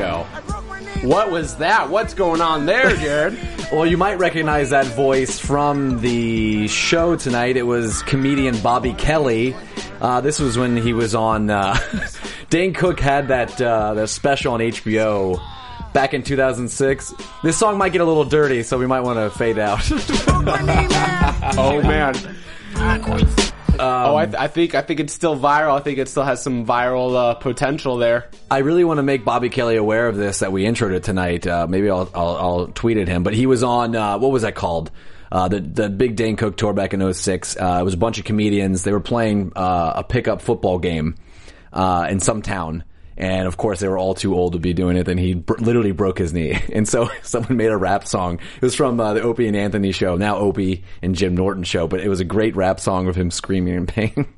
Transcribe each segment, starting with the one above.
Right, here we go. I broke my knee. What was that? What's going on there, Jared? Well, you might recognize that voice from the show tonight. It was comedian Bobby Kelly. Uh, this was when he was on. Uh, Dane Cook had that uh, that special on HBO back in 2006. This song might get a little dirty, so we might want to fade out. oh my knee, man. Oh oh, I, I think I think it's still viral. I think it still has some viral uh, potential there. I really want to make Bobby Kelly aware of this that we introed it tonight. Uh, maybe I'll, I'll I'll tweet at him. But he was on uh, what was that called? Uh, the the big Dane Cook tour back in 06. Uh, it was a bunch of comedians. They were playing uh, a pickup football game uh, in some town. And of course, they were all too old to be doing it. And he br- literally broke his knee. And so someone made a rap song. It was from uh, the Opie and Anthony show, now Opie and Jim Norton show. But it was a great rap song of him screaming in pain.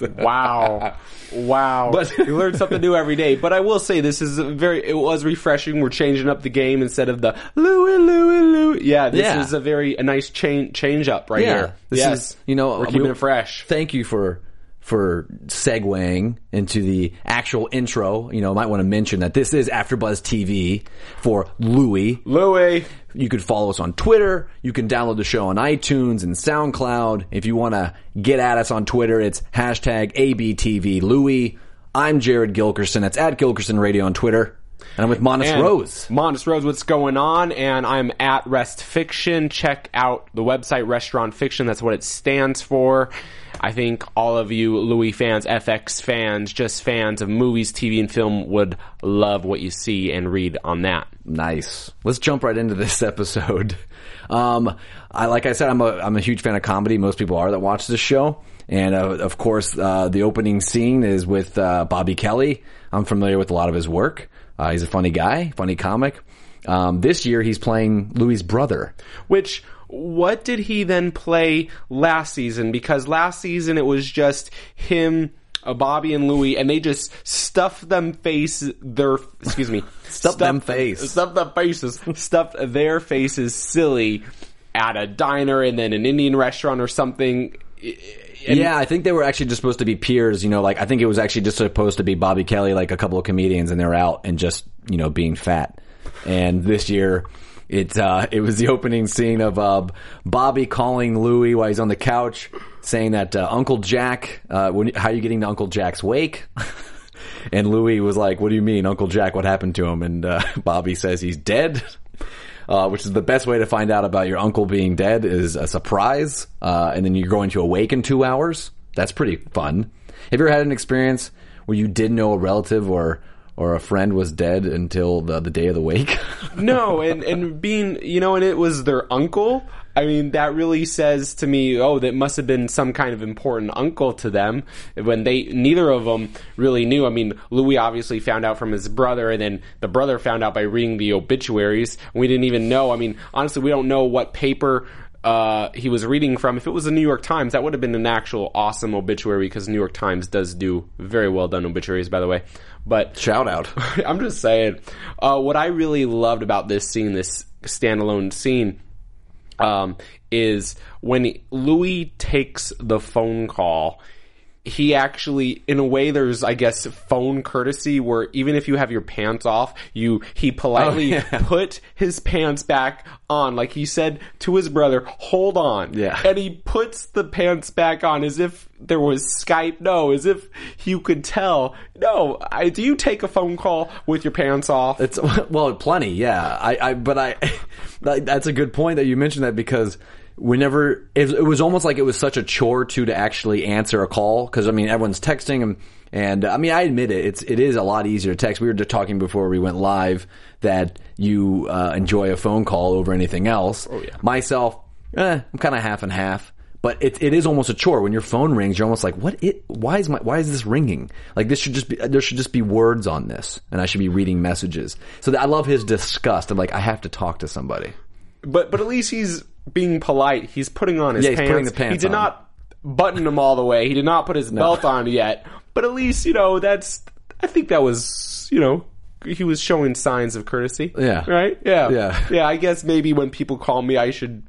Wow. Wow. But- you learn something new every day. But I will say this is a very it was refreshing. We're changing up the game instead of the Louie Louie Louie. Yeah, this Yeah. is a very a nice change change up right Yeah. here. This is, you know, we're keeping we- it fresh. thank you for for segueing into the actual intro. You know, might want to mention that this is AfterBuzz TV for Louie. Louie. You could follow us on Twitter. You can download the show on iTunes and SoundCloud. If you want to get at us on Twitter, it's hashtag ABTV Louie. I'm Jared Gilkerson. That's at Gilkerson Radio on Twitter. And I'm with Monis And Rose. Monis Rose, what's going on? And I'm at Rest Fiction. Check out the website Restaurant Fiction. That's what it stands for. I think all of you Louis fans, FX fans, just fans of movies, TV, and film would love what you see and read on that. Nice. Let's jump right into this episode. Um, I like I said, I'm a I'm a huge fan of comedy. Most people are that watch this show, and uh, of course, uh, the opening scene is with uh, Bobby Kelly. I'm familiar with a lot of his work. Uh, he's a funny guy, funny comic. Um, this year, he's playing Louis' brother. Which what did he then play last season? Because last season it was just him, uh, Bobby and Louie, and they just stuffed them face their excuse me Stuffed them face. stuffed them faces stuffed their faces silly at a diner and then an Indian restaurant or something. And- yeah, I think they were actually just supposed to be peers. You know, like I think it was actually just supposed to be Bobby Kelly, like a couple of comedians, and they're out and just you know being fat. And this year, it uh, it was the opening scene of uh, Bobby calling Louie while he's on the couch, saying that uh, Uncle Jack, uh, when, how are you getting to Uncle Jack's wake? and Louie was like, "What do you mean, Uncle Jack? What happened to him?" And uh, Bobby says he's dead. Uh, which is the best way to find out about your uncle being dead is a surprise, uh, and then you're going to awake in two hours. That's pretty fun. Have you ever had an experience where you didn't know a relative or or a friend was dead until the, the day of the wake? no, and and being you know, and it was their uncle. I mean, that really says to me, oh, that must have been some kind of important uncle to them when they neither of them really knew. I mean, Louis obviously found out from his brother, and then the brother found out by reading the obituaries. We didn't even know. I mean, honestly, we don't know what paper uh, he was reading from. If it was the New York Times, that would have been an actual awesome obituary because New York Times does do very well done obituaries, by the way. But Shout out. I'm just saying. Uh, what I really loved about this scene, this standalone scene, um, is when Louis takes the phone call. He actually, in a way, there's, I guess, phone courtesy where even if you have your pants off, you he politely Oh, yeah. put his pants back on, like he said to his brother, "Hold on," Yeah. and he puts the pants back on as if there was Skype. No, as if you could tell. No, I, do you take a phone call with your pants off? It's well, plenty, yeah. I, I but I, that's a good point that you mentioned that because whenever it, it was almost like it was such a chore to to actually answer a call because I mean everyone's texting and and I mean I admit it it's it is a lot easier to text. We were just talking before we went live that you uh, enjoy a phone call over anything else. Oh yeah. Myself, eh, I'm kind of half and half. But it, it is almost a chore when your phone rings. You're almost like, what? It? Why is my? Why is this ringing? Like this should just be. There should just be words on this, and I should be reading messages. So I love his disgust of like I have to talk to somebody. But but at least he's being polite. He's putting on his Yeah, he's pants. putting the pants He did on. not button them all the way. He did not put his belt on yet. But at least you know that's. I think that was you know he was showing signs of courtesy. Yeah. Right. Yeah. Yeah. Yeah. I guess maybe when people call me, I should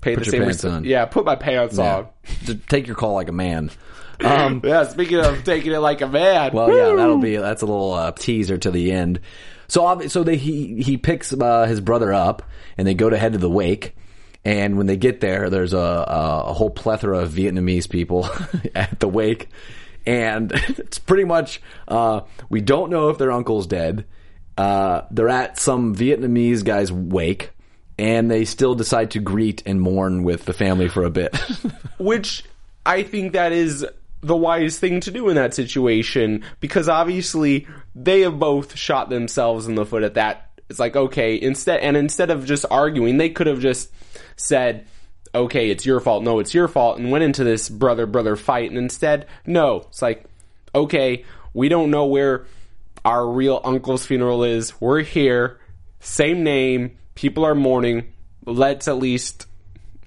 pay the your same. pants on. Yeah. Put my pants on. To take your call like a man. Um, Yeah. Speaking of taking it like a man. Well, yeah, that'll be that's a little uh, teaser to the end. So, obvi- so they he he picks uh, his brother up, and they go to head to the wake. And when they get there, there's a a, whole plethora of Vietnamese people at the wake, and it's pretty much uh, we don't know if their uncle's dead. Uh, they're at some Vietnamese guy's wake, and they still decide to greet and mourn with the family for a bit. which I think that is the wise thing to do in that situation because obviously they have both shot themselves in the foot at that. It's like okay, instead and instead of just arguing, they could have just said, "Okay, it's your fault. No, it's your fault," and went into this brother brother fight. And instead, no, it's like, okay, we don't know where our real uncle's funeral is. We're here, same name. People are mourning. Let's at least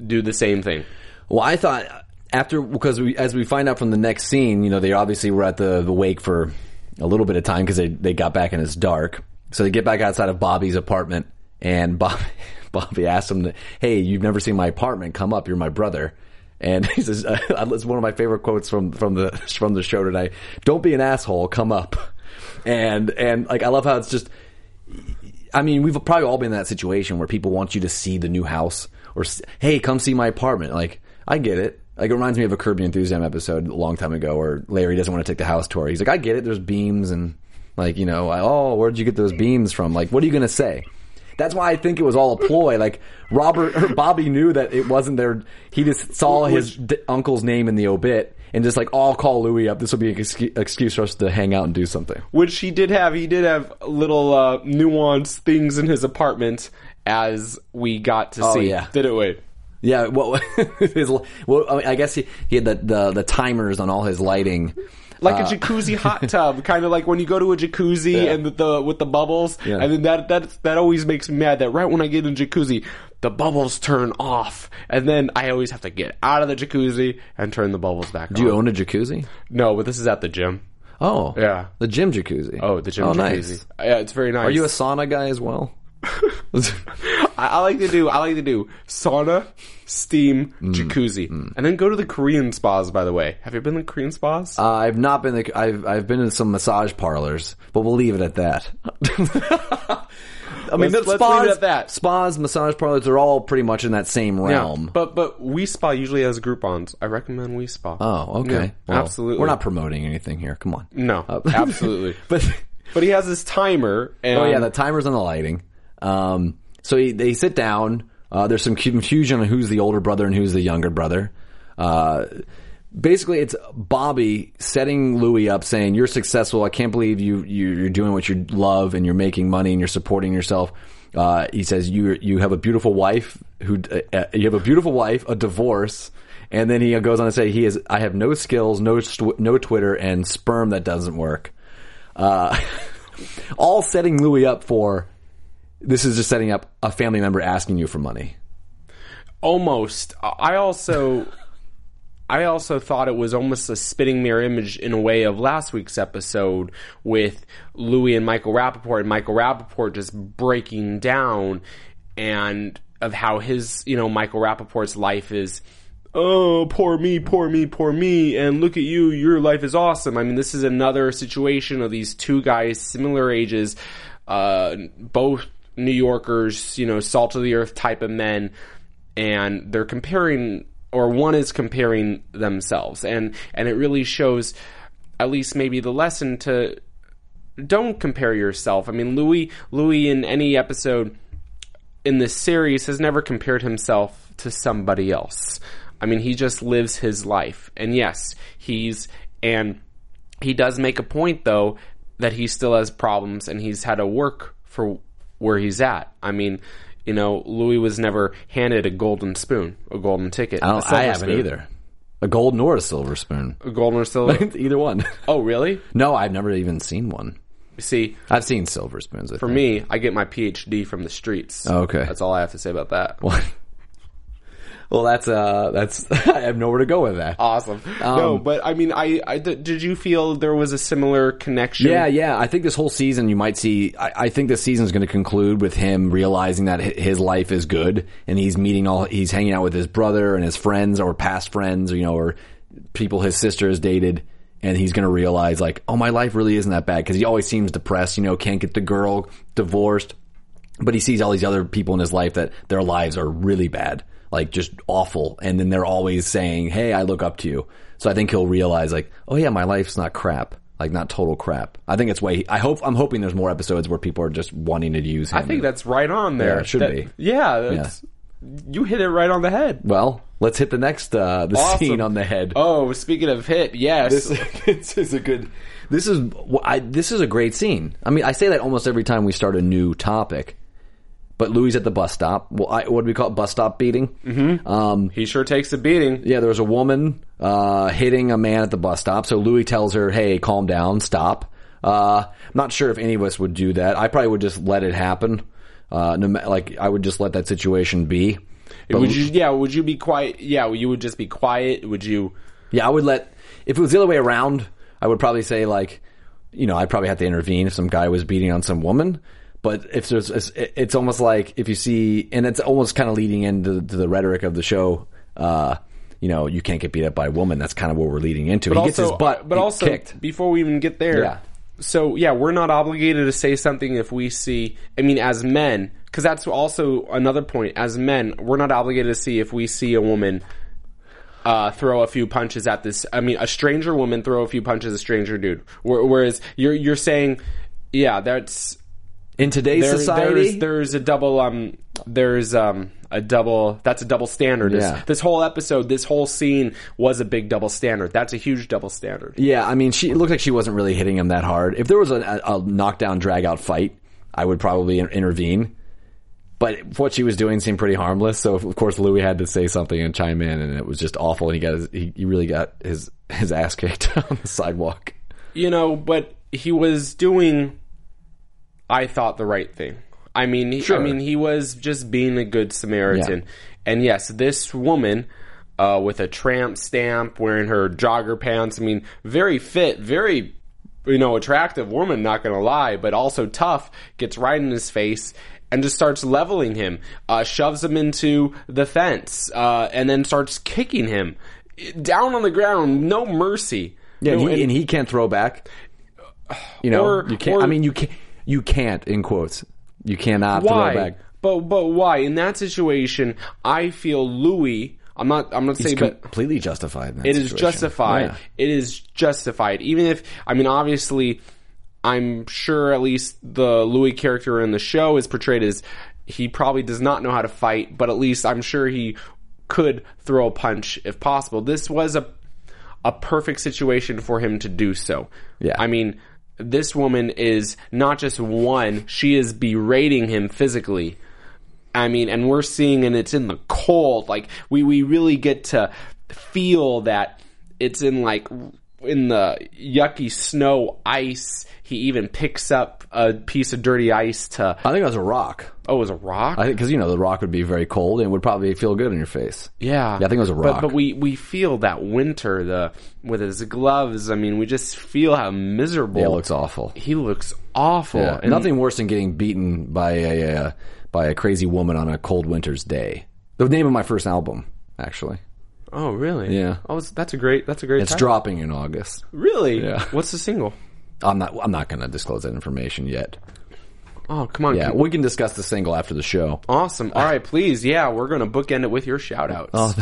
do the same thing. Well, I thought after because we, as we find out from the next scene, you know, they obviously were at the the wake for a little bit of time because they they got back and it's dark. So they get back outside of Bobby's apartment, and Bob, Bobby asks him, to, "Hey, you've never seen my apartment? Come up. You're my brother." And he says, uh, "It's one of my favorite quotes from from the from the show tonight. Don't be an asshole. Come up." And and like I love how it's just I mean, we've probably all been in that situation where people want you to see the new house or, hey, come see my apartment. Like, I get it. Like, it reminds me of a Curb Your Enthusiasm episode a long time ago where Larry doesn't want to take the house tour. He's like, I get it. There's beams and, like, you know, oh, where'd you get those beams from? Like, what are you going to say? That's why I think it was all a ploy. Like, Robert, or Bobby knew that it wasn't there. he just saw his d- uncle's name in the obit and just like, oh, I'll call Louis up. This will be an excu- excuse for us to hang out and do something. which he did have. He did have little uh, nuanced things in his apartment as we got to Oh, see. yeah. Did it wait? Yeah, well, his, well, I, I guess he, he had the, the the timers on all his lighting. Like Uh, a jacuzzi hot tub, kind of like when you go to a jacuzzi and the, the with the bubbles, Yeah. and then that that that always makes me mad. That right when I get in jacuzzi, the bubbles turn off, and then I always have to get out of the jacuzzi and turn the bubbles back on. Do on. you own a jacuzzi? No, but this is at the gym. Oh, Yeah. the gym jacuzzi. Oh, the gym Oh, jacuzzi. nice. Yeah, it's very nice. Are you a sauna guy as well? I, I like to do. I like to do sauna, steam, Mm. jacuzzi, and then go to the Korean spas. By the way, have you been to Korean spas? Uh, I've not been. The, I've I've been in some massage parlors, but we'll leave it at that. I mean, Let's- let's spas, leave it at that. Spas, massage parlors, they're all pretty much in that same realm. But but Wi Spa usually has Groupons. I recommend Wi Spa. oh, okay. Yeah, Well, absolutely. We're not promoting anything here. Come on. No, Uh, absolutely. But But he has this timer. And Oh yeah, the timers on the lighting. Um, so he, they sit down. Uh, there's some confusion on who's the older brother and who's the younger brother. Uh, basically, it's Bobby setting Louis up, saying, "You're successful. I can't believe you you- you're doing what you love and you're making money and you're supporting yourself." Uh, he says, "You you have a beautiful wife who uh, uh, you have a beautiful wife, a divorce." And then he goes on to say, "He is. I have no skills, no no Twitter, and sperm that doesn't work." Uh, all setting Louis up for this is just setting up a family member asking you for money. almost. I also. I also thought it was almost a spitting mirror image in a way of last week's episode with Louis and Michael Rapaport, and Michael Rapaport just breaking down and of how his, you know, Michael Rapaport's life is, oh, poor me, poor me, poor me, and look at you, your life is awesome. I mean, this is another situation of these two guys, similar ages, uh, both New Yorkers, you know, salt of the earth type of men, and they're comparing or one is comparing themselves and and it really shows at least maybe the lesson to don't compare yourself. I mean Louis Louis in any episode in this series has never compared himself to somebody else. I mean, he just lives his life. And yes, he's and he does make a point though that he still has problems and he's had to work for where he's at. I mean, you know, Louis was never handed a golden spoon, a golden ticket. I, a don't, silver I haven't spoon. either. A gold nor a silver spoon. A golden or silver. Either one. oh, really? No, I've never even seen one. See, I've seen silver spoons. I for think. me, I get my PhD from the streets. Oh, okay. That's all I have to say about that. Well, that's uh, that's I have nowhere to go with that. Awesome. no, but I mean, I, I d- did you feel there was a similar connection? Yeah, yeah. I think this whole season you might see. I, I think this season is going to conclude with him realizing that his life is good, and he's meeting all. He's hanging out with his brother and his friends, or past friends, or you know, or people his sister has dated, and he's going to realize like, oh, my life really isn't that bad because he always seems depressed. You know, can't get the girl, divorced, but he sees all these other people in his life that their lives are really bad, like just awful, and then they're always saying, "Hey, I look up to you." So I think he'll realize, like, oh yeah, my life's not crap, like not total crap. I think it's way. I hope I'm hoping there's more episodes where people are just wanting to use him. I think that's right on there. Yeah, it should That- be. Yeah, that's, you hit it right on the head. well. Let's hit the next uh, the Awesome. scene on the head. Oh, speaking of hit, yes. This, this is a good. This is I, this is a great scene. I mean, I say that almost every time we start a new topic. But Louis at the bus stop. Well, I, what do we call it? Bus stop beating. Mm-hmm. Um, he sure takes a beating. yeah, there was a woman uh, hitting a man at the bus stop. So Louis tells her, "Hey, calm down, stop." Uh, I'm not sure if any of us would do that. I probably would just let it happen. Uh, no, like I would just let that situation be. But would you? Yeah. Would you be quiet? Yeah. You would just be quiet. Would you? Yeah, I would let. If it was the other way around, I would probably say like, you know, I'd probably have to intervene if some guy was beating on some woman. But if there's, it's, almost like if you see, and it's almost kind of leading into to the rhetoric of the show. Uh, you know, you can't get beat up by a woman. That's kind of what we're leading into. he gets his butt but also kicked. before we even get there. Yeah. So yeah, we're not obligated to say something if we see. I mean, as men, because that's also another point. As men, we're not obligated to see if we see a woman uh, throw a few punches at this. I mean, a stranger woman throw a few punches at a stranger dude. Whereas you're you're saying, yeah, that's In today's there, society, there's, there's a double um there's um a double that's a double standard This- Yeah. this, whole episode this whole scene was a big double standard that's a huge double standard Yeah, I mean, she it looked like she wasn't really hitting him that hard. If there was a, a, a knockdown, drag out fight, I would probably intervene. But what she was doing seemed pretty harmless. So of course Louis had to say something and chime in, and it was just awful. And he got his, he, he really got his his ass kicked on the sidewalk. you know but he was doing i thought the right thing i mean he, Sure. i mean he was just being a good samaritan Yeah. and yes this woman uh, with a tramp stamp wearing her jogger pants i mean very fit very you know attractive woman not gonna lie but also tough gets right in his face and just starts leveling him uh, shoves him into the fence uh, and then starts kicking him down on the ground no mercy Yeah, and No, he, and- and he can't throw back. You know, Or- you can't. or- I mean, you can't. You can't in quotes. You cannot why? throw back. But but why? In that situation, I feel Louis. I'm not. I'm not saying, but completely justified. In that it is situation. justified. Yeah. It is justified. Even if I mean, obviously, I'm sure at least the Louis character in the show is portrayed as he probably does not know how to fight, but at least I'm sure he could throw a punch if possible. This was a a perfect situation for him to do so. Yeah. I mean, this woman is not just one, she is berating him physically. I mean, and we're seeing, and it's in the cold. Like we we really get to feel that it's in like in the yucky snow ice. He even picks up a piece of dirty ice to. I think that was a rock. Oh, it was a rock. I think because you know the rock would be very cold and would probably feel good on your face. yeah, Yeah, I think it was a rock. But, but we we feel that winter the with his gloves. I mean, we just feel how miserable. Yeah, it looks awful. He looks awful. Yeah, And- nothing worse than getting beaten by a uh, by a crazy woman on a cold winter's day. The name of my first album, actually. Oh, really? Yeah. Oh, that's a great. That's a great. It's title. dropping in August. Really? Yeah. What's the single? I'm not. I'm not going to disclose that information yet. Oh, come on. Yeah, we can discuss the single after the show. Awesome. All right, please. Yeah, we're gonna bookend it with your shout outs. Oh,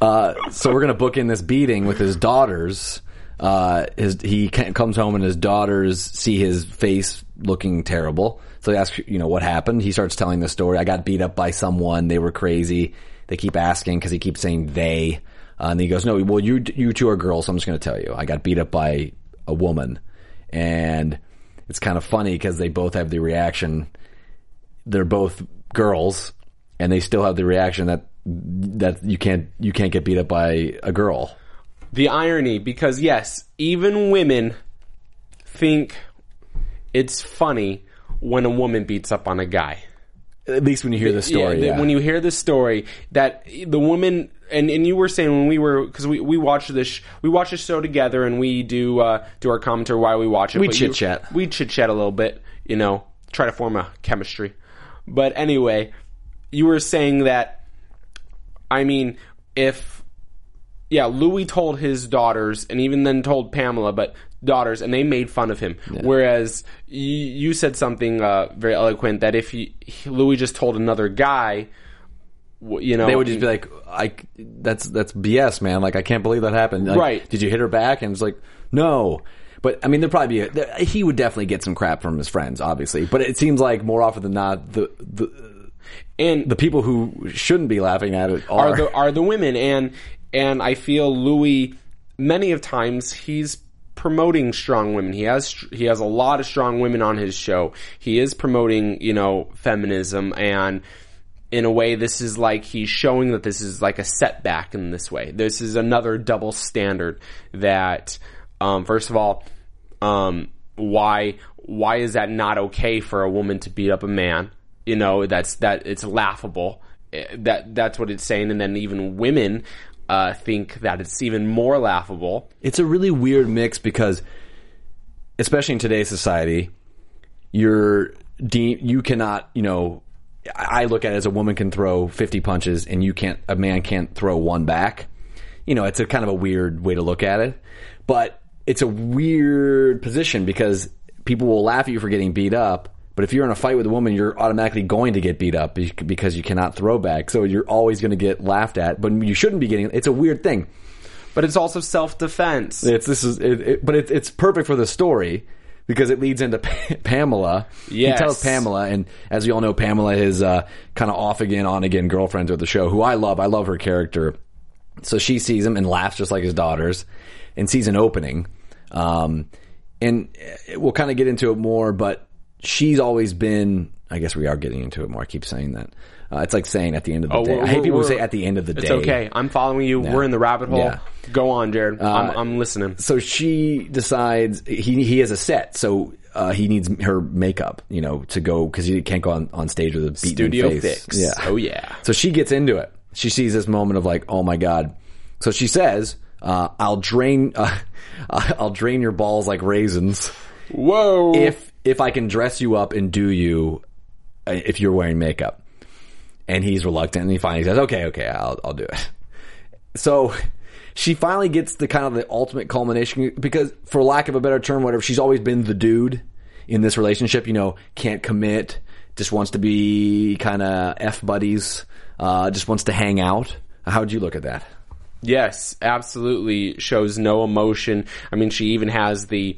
uh, so we're gonna book in this beating with his daughters. Uh, his he ca- comes home and his daughters see his face looking terrible. So they ask, you know, what happened. He starts telling the story. I got beat up by someone. They were crazy. They keep asking because he keeps saying they. Uh, and he goes, no, well, you, you two are girls. So I'm just going to tell you. I got beat up by a woman. And it's kind of funny because they both have the reaction. They're both girls and they still have the reaction that, that you can't, you can't get beat up by a girl. the irony because yes, even women think it's funny when a woman beats up on a guy. At least when you hear the story. that yeah. When you hear the story, that the woman and, and you were saying when we were because we, we watched this we watch this show together and we do uh, do our commentary while we watch it. We chit-chat. We chit chat a little bit, you know, try to form a chemistry. But anyway, you were saying that. I mean, if yeah, Louis told his daughters, and even then told Pamela, but daughters, and they made fun of him. Whereas you, you said something uh, very eloquent that if he, Louis just told another guy, you know, they would just be like, "I that's that's BS, man. Like I can't believe that happened. Like, Right. Did you hit her back?" And it's like, "No." But I mean, there'd probably be a, there, he would definitely get some crap from his friends, obviously. But it seems like more often than not, the the and the people who shouldn't be laughing at it are, are the are the women, and and I feel Louis many of times he's promoting strong women. He has he has a lot of strong women on his show. He is promoting you know feminism and. In a way, this is like he's showing that this is like a setback in this way. This is another double standard that, um, first of all, um, why why is that not okay for a woman to beat up a man? You know, that's that it's laughable. Eh, That that's what it's saying, and then even women uh, think that it's even more laughable. it's a really weird mix because, especially in today's society, you're de- you cannot, you know, I look at it as a woman can throw 50 punches and you can't, a man can't throw one back. You know, it's a kind of a weird way to look at it, but it's a weird position because people will laugh at you for getting beat up. But if you're in a fight with a woman, you're automatically going to get beat up because you cannot throw back. So you're always going to get laughed at, but you shouldn't be getting, it's a weird thing. But it's also self defense. It's this is it, it, but it's it's perfect for the story because it leads into Pa- Pamela. Yes. He tells Pamela, and as we all know, Pamela is uh, kind of off again, on again girlfriend with the show, who I love. I love her character. So she sees him and laughs just like his daughters, and sees an opening. Um, and uh, we'll kind of get into it more, but she's always been. I guess we are getting into it more. I keep saying that. Uh, it's like saying at the end of the Oh, day. I hate people who say at the end of the It's day. It's okay. I'm following you. We're in the rabbit hole. Yeah. Go on, Jared. I'm, I'm listening. so she decides he he has a set, so uh, he needs her makeup, you know, to go because he can't go on, on stage with a beaten Studio face. fix. Yeah. Oh yeah. So she gets into it. She sees this moment of like, oh my god. So she says, uh, "I'll drain, uh, I'll drain your balls like raisins Whoa. if if I can dress you up and do you uh, if you're wearing makeup." And he's reluctant, and he finally says, "Okay, okay, I'll I'll do it." So she finally gets the kind of the ultimate culmination because, for lack of a better term, whatever, she's always been the dude in this relationship. You know, can't commit, just wants to be kind of f buddies, uh, just wants to hang out. How would you look at that? Yes, absolutely. Shows no emotion. I mean, she even has the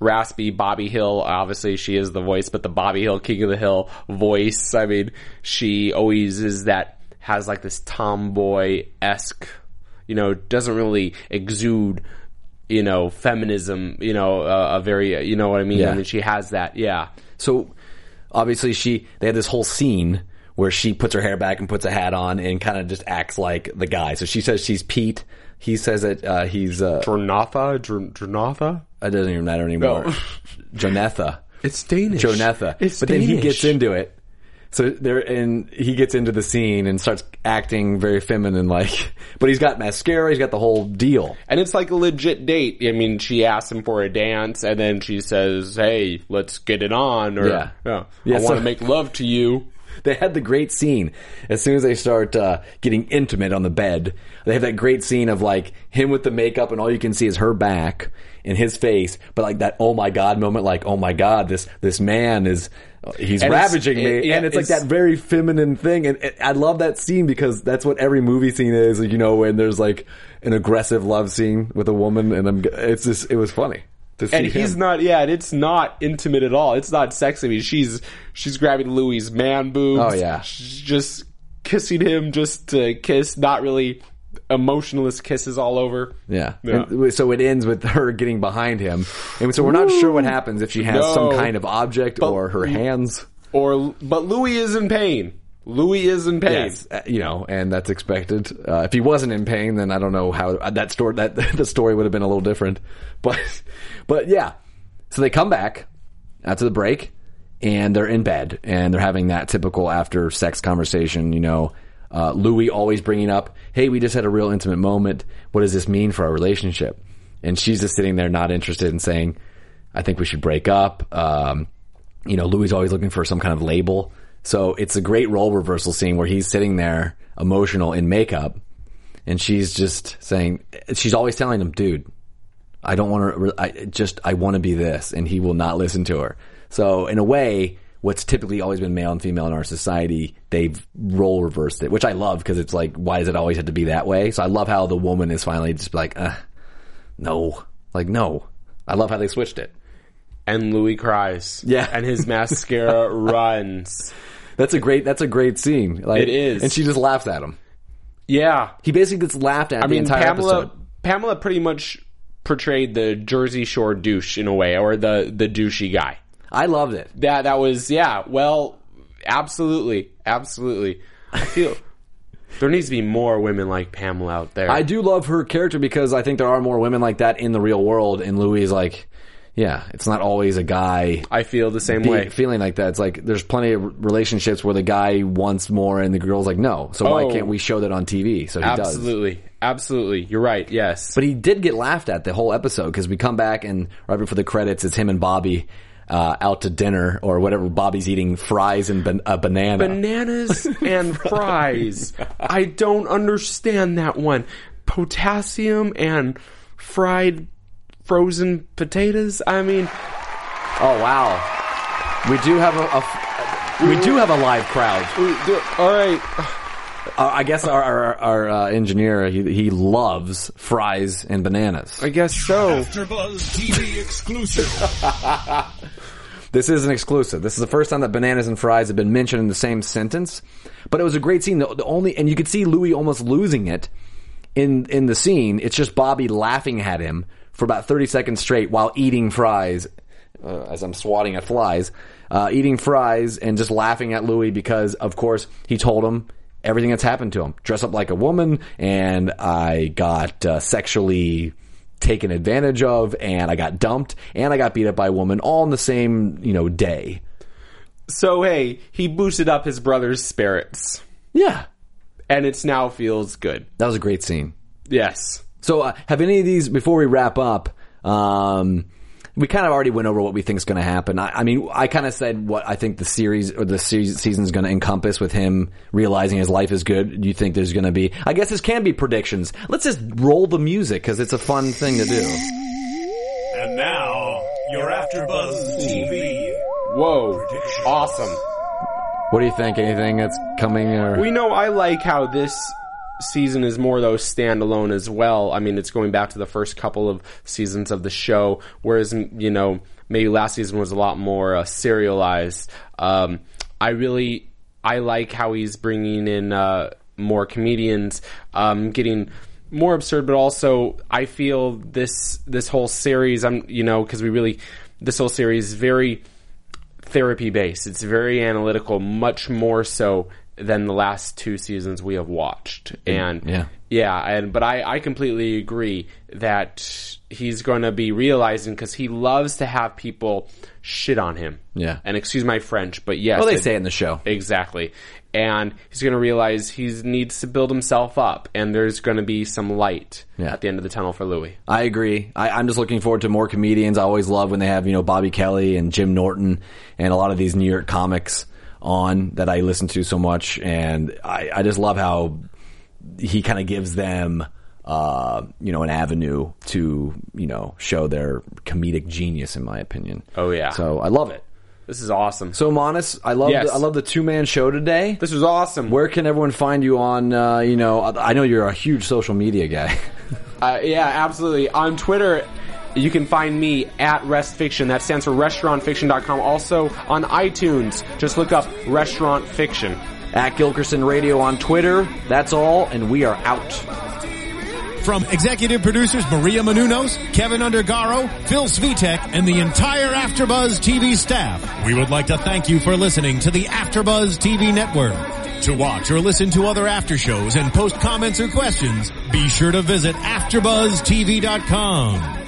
raspy Bobby Hill. Obviously, she is the voice, but the Bobby Hill, King of the Hill voice. I mean, she always is that, has like this tomboy esque, you know, doesn't really exude, you know, feminism, you know, uh, a very, you know what I mean? Yeah. I mean, she has that, yeah. So obviously she they had this whole scene where she puts her hair back and puts a hat on and kind of just acts like the guy. So she says she's Pete. He says that uh, he's uh, Dranatha? Dr- Dranatha? it doesn't even matter anymore. No. Jonetha. It's Danish. Jonetha. It's but then he gets into it. So there, and he gets into the scene and starts acting very feminine, like. But he's got mascara. He's got the whole deal. And it's like a legit date. I mean, she asks him for a dance, and then she says, "Hey, let's get it on," or Yeah. "Yeah, Yeah, I so- want to make love to you." They had the great scene as soon as they start uh, getting intimate on the bed. They have that great scene of like him with the makeup, and all you can see is her back and his face. But like that, oh my god moment, like oh my god, this this man is he's And ravaging me, it- yeah, and it's, like that very feminine thing. And it, I love that scene because that's what every movie scene is. You know, when there's like an aggressive love scene with a woman, and I'm, it's just it was funny. And he's him. not. Yeah, and it's not intimate at all. It's not sexy. I mean, she's she's grabbing Louis' man boobs. Oh, yeah. she's just kissing him just to kiss. Not really emotionless kisses all over. Yeah. Yeah. So it ends with her getting behind him. And so we're not sure what happens if she has No. some kind of object But- or her hands. Or but Louis is in pain. Louis is in pain. Yes, uh, you know, and that's expected. Uh, if he wasn't in pain, then I don't know how uh, that story that the story would have been a little different. But but yeah, so they come back after the break, and they're in bed and they're having that typical after sex conversation. You know, uh, Louis always bringing up, "Hey, we just had a real intimate moment. What does this mean for our relationship?" And she's just sitting there, not interested in saying, "I think we should break up." Um, you know, Louis is always looking for some kind of label. So it's a great role reversal scene where he's sitting there emotional in makeup and she's just saying, she's always telling him, dude, I don't want to, I just, I want to be this. And he will not listen to her. So in a way, what's typically always been male and female in our society, they've role reversed it, which I love because it's like, why does it always have to be that way? So I love how the woman is finally just like, uh, no, like, no. I love how they switched it. And Louis cries. Yeah. And his mascara runs. That's a great. That's a great scene. Like, It is. and she just laughs at him. Yeah. He basically gets laughed at I the mean, entire Pamela. episode. Pamela pretty much portrayed the Jersey Shore douche in a way, or the the douchey guy. I loved it. That that was yeah. Well, absolutely, absolutely. I feel there needs to be more women like Pamela out there. I do love her character because I think there are more women like that in the real world. And Louis like, yeah, it's not always a guy I feel the same be- way. feeling like that. It's like there's plenty of relationships where the guy wants more and the girl's like, no. So why Oh. can't we show that on TV? So he does. Absolutely, absolutely. You're right. Yes. But he did get laughed at the whole episode because we come back and right before the credits, it's him and Bobby uh, out to dinner or whatever. Bobby's eating fries and ban- a banana. bananas and fries. I don't understand that one. Potassium and fried frozen potatoes. I mean, oh wow, we do have a, a we do have a live crowd. all right. Uh, I guess our our, our uh, engineer he, he loves fries and bananas. I guess so. AfterBuzz TV exclusive. This is an exclusive. This is the first time that bananas and fries have been mentioned in the same sentence. But it was a great scene. The, the only and you could see Louis almost losing it in in the scene. It's just Bobby laughing at him for about thirty seconds straight while eating fries. Uh, as I'm swatting at flies, uh, eating fries and just laughing at Louis because, of course, he told him everything that's happened to him. Dress up like a woman, and I got uh, sexually taken advantage of and I got dumped and I got beat up by a woman all in the same, you know, day. So hey, he boosted up his brother's spirits, Yeah. and it's now feels good. That was a great scene. Yes. So, uh, have any of these, before we wrap up, um, we kind of already went over what we think is going to happen. I, I mean, I kind of said what I think the series or the series, season is going to encompass with him realizing his life is good. Do you think there's going to be, I guess this can be predictions. Let's just roll the music because it's a fun thing to do. and now, you're after Buzz TV. Whoa. Awesome. What do you think? Anything that's coming or? We know I like how this season is more though standalone as well. I mean, it's going back to the first couple of seasons of the show, whereas you know maybe last season was a lot more uh, serialized. Um, I really I like how he's bringing in uh, more comedians, um, getting more absurd, but also I feel this this whole series. I'm you know because we really this whole series is very therapy based. It's very analytical, much more so than the last two seasons we have watched. Mm, and yeah. yeah, and but I I completely agree that he's going to be realizing because he loves to have people shit on him. Yeah. and excuse my French, but yes, well, they it- say it in the show. Exactly. And he's going to realize he needs to build himself up, and there's going to be some light Yeah. at the end of the tunnel for Louis. I agree. I, I'm just looking forward to more comedians. I always love when they have, you know, Bobby Kelly and Jim Norton and a lot of these New York comics on that I listen to so much. And I, I just love how he kind of gives them, uh, you know, an avenue to, you know, show their comedic genius, in my opinion. Oh, yeah. So I love it. This is awesome. So Monis, I love, Yes. the, I love the two man show today. this was awesome. Where can everyone find you on, uh, you know, I I know you're a huge social media guy. Uh, yeah, absolutely. On Twitter, You can find me at Rest Fiction. That stands for restaurantfiction.com. Also on iTunes, just look up Restaurant Fiction. At Gilkerson Radio on Twitter. That's all, and we are out. From executive producers Maria Menounos, Kevin Undergaro, Phil Svitek, and the entire Afterbuzz TV staff, we would like to thank you for listening to the Afterbuzz TV network. To watch or listen to other after shows and post comments or questions, be sure to visit AfterBuzzTV.com.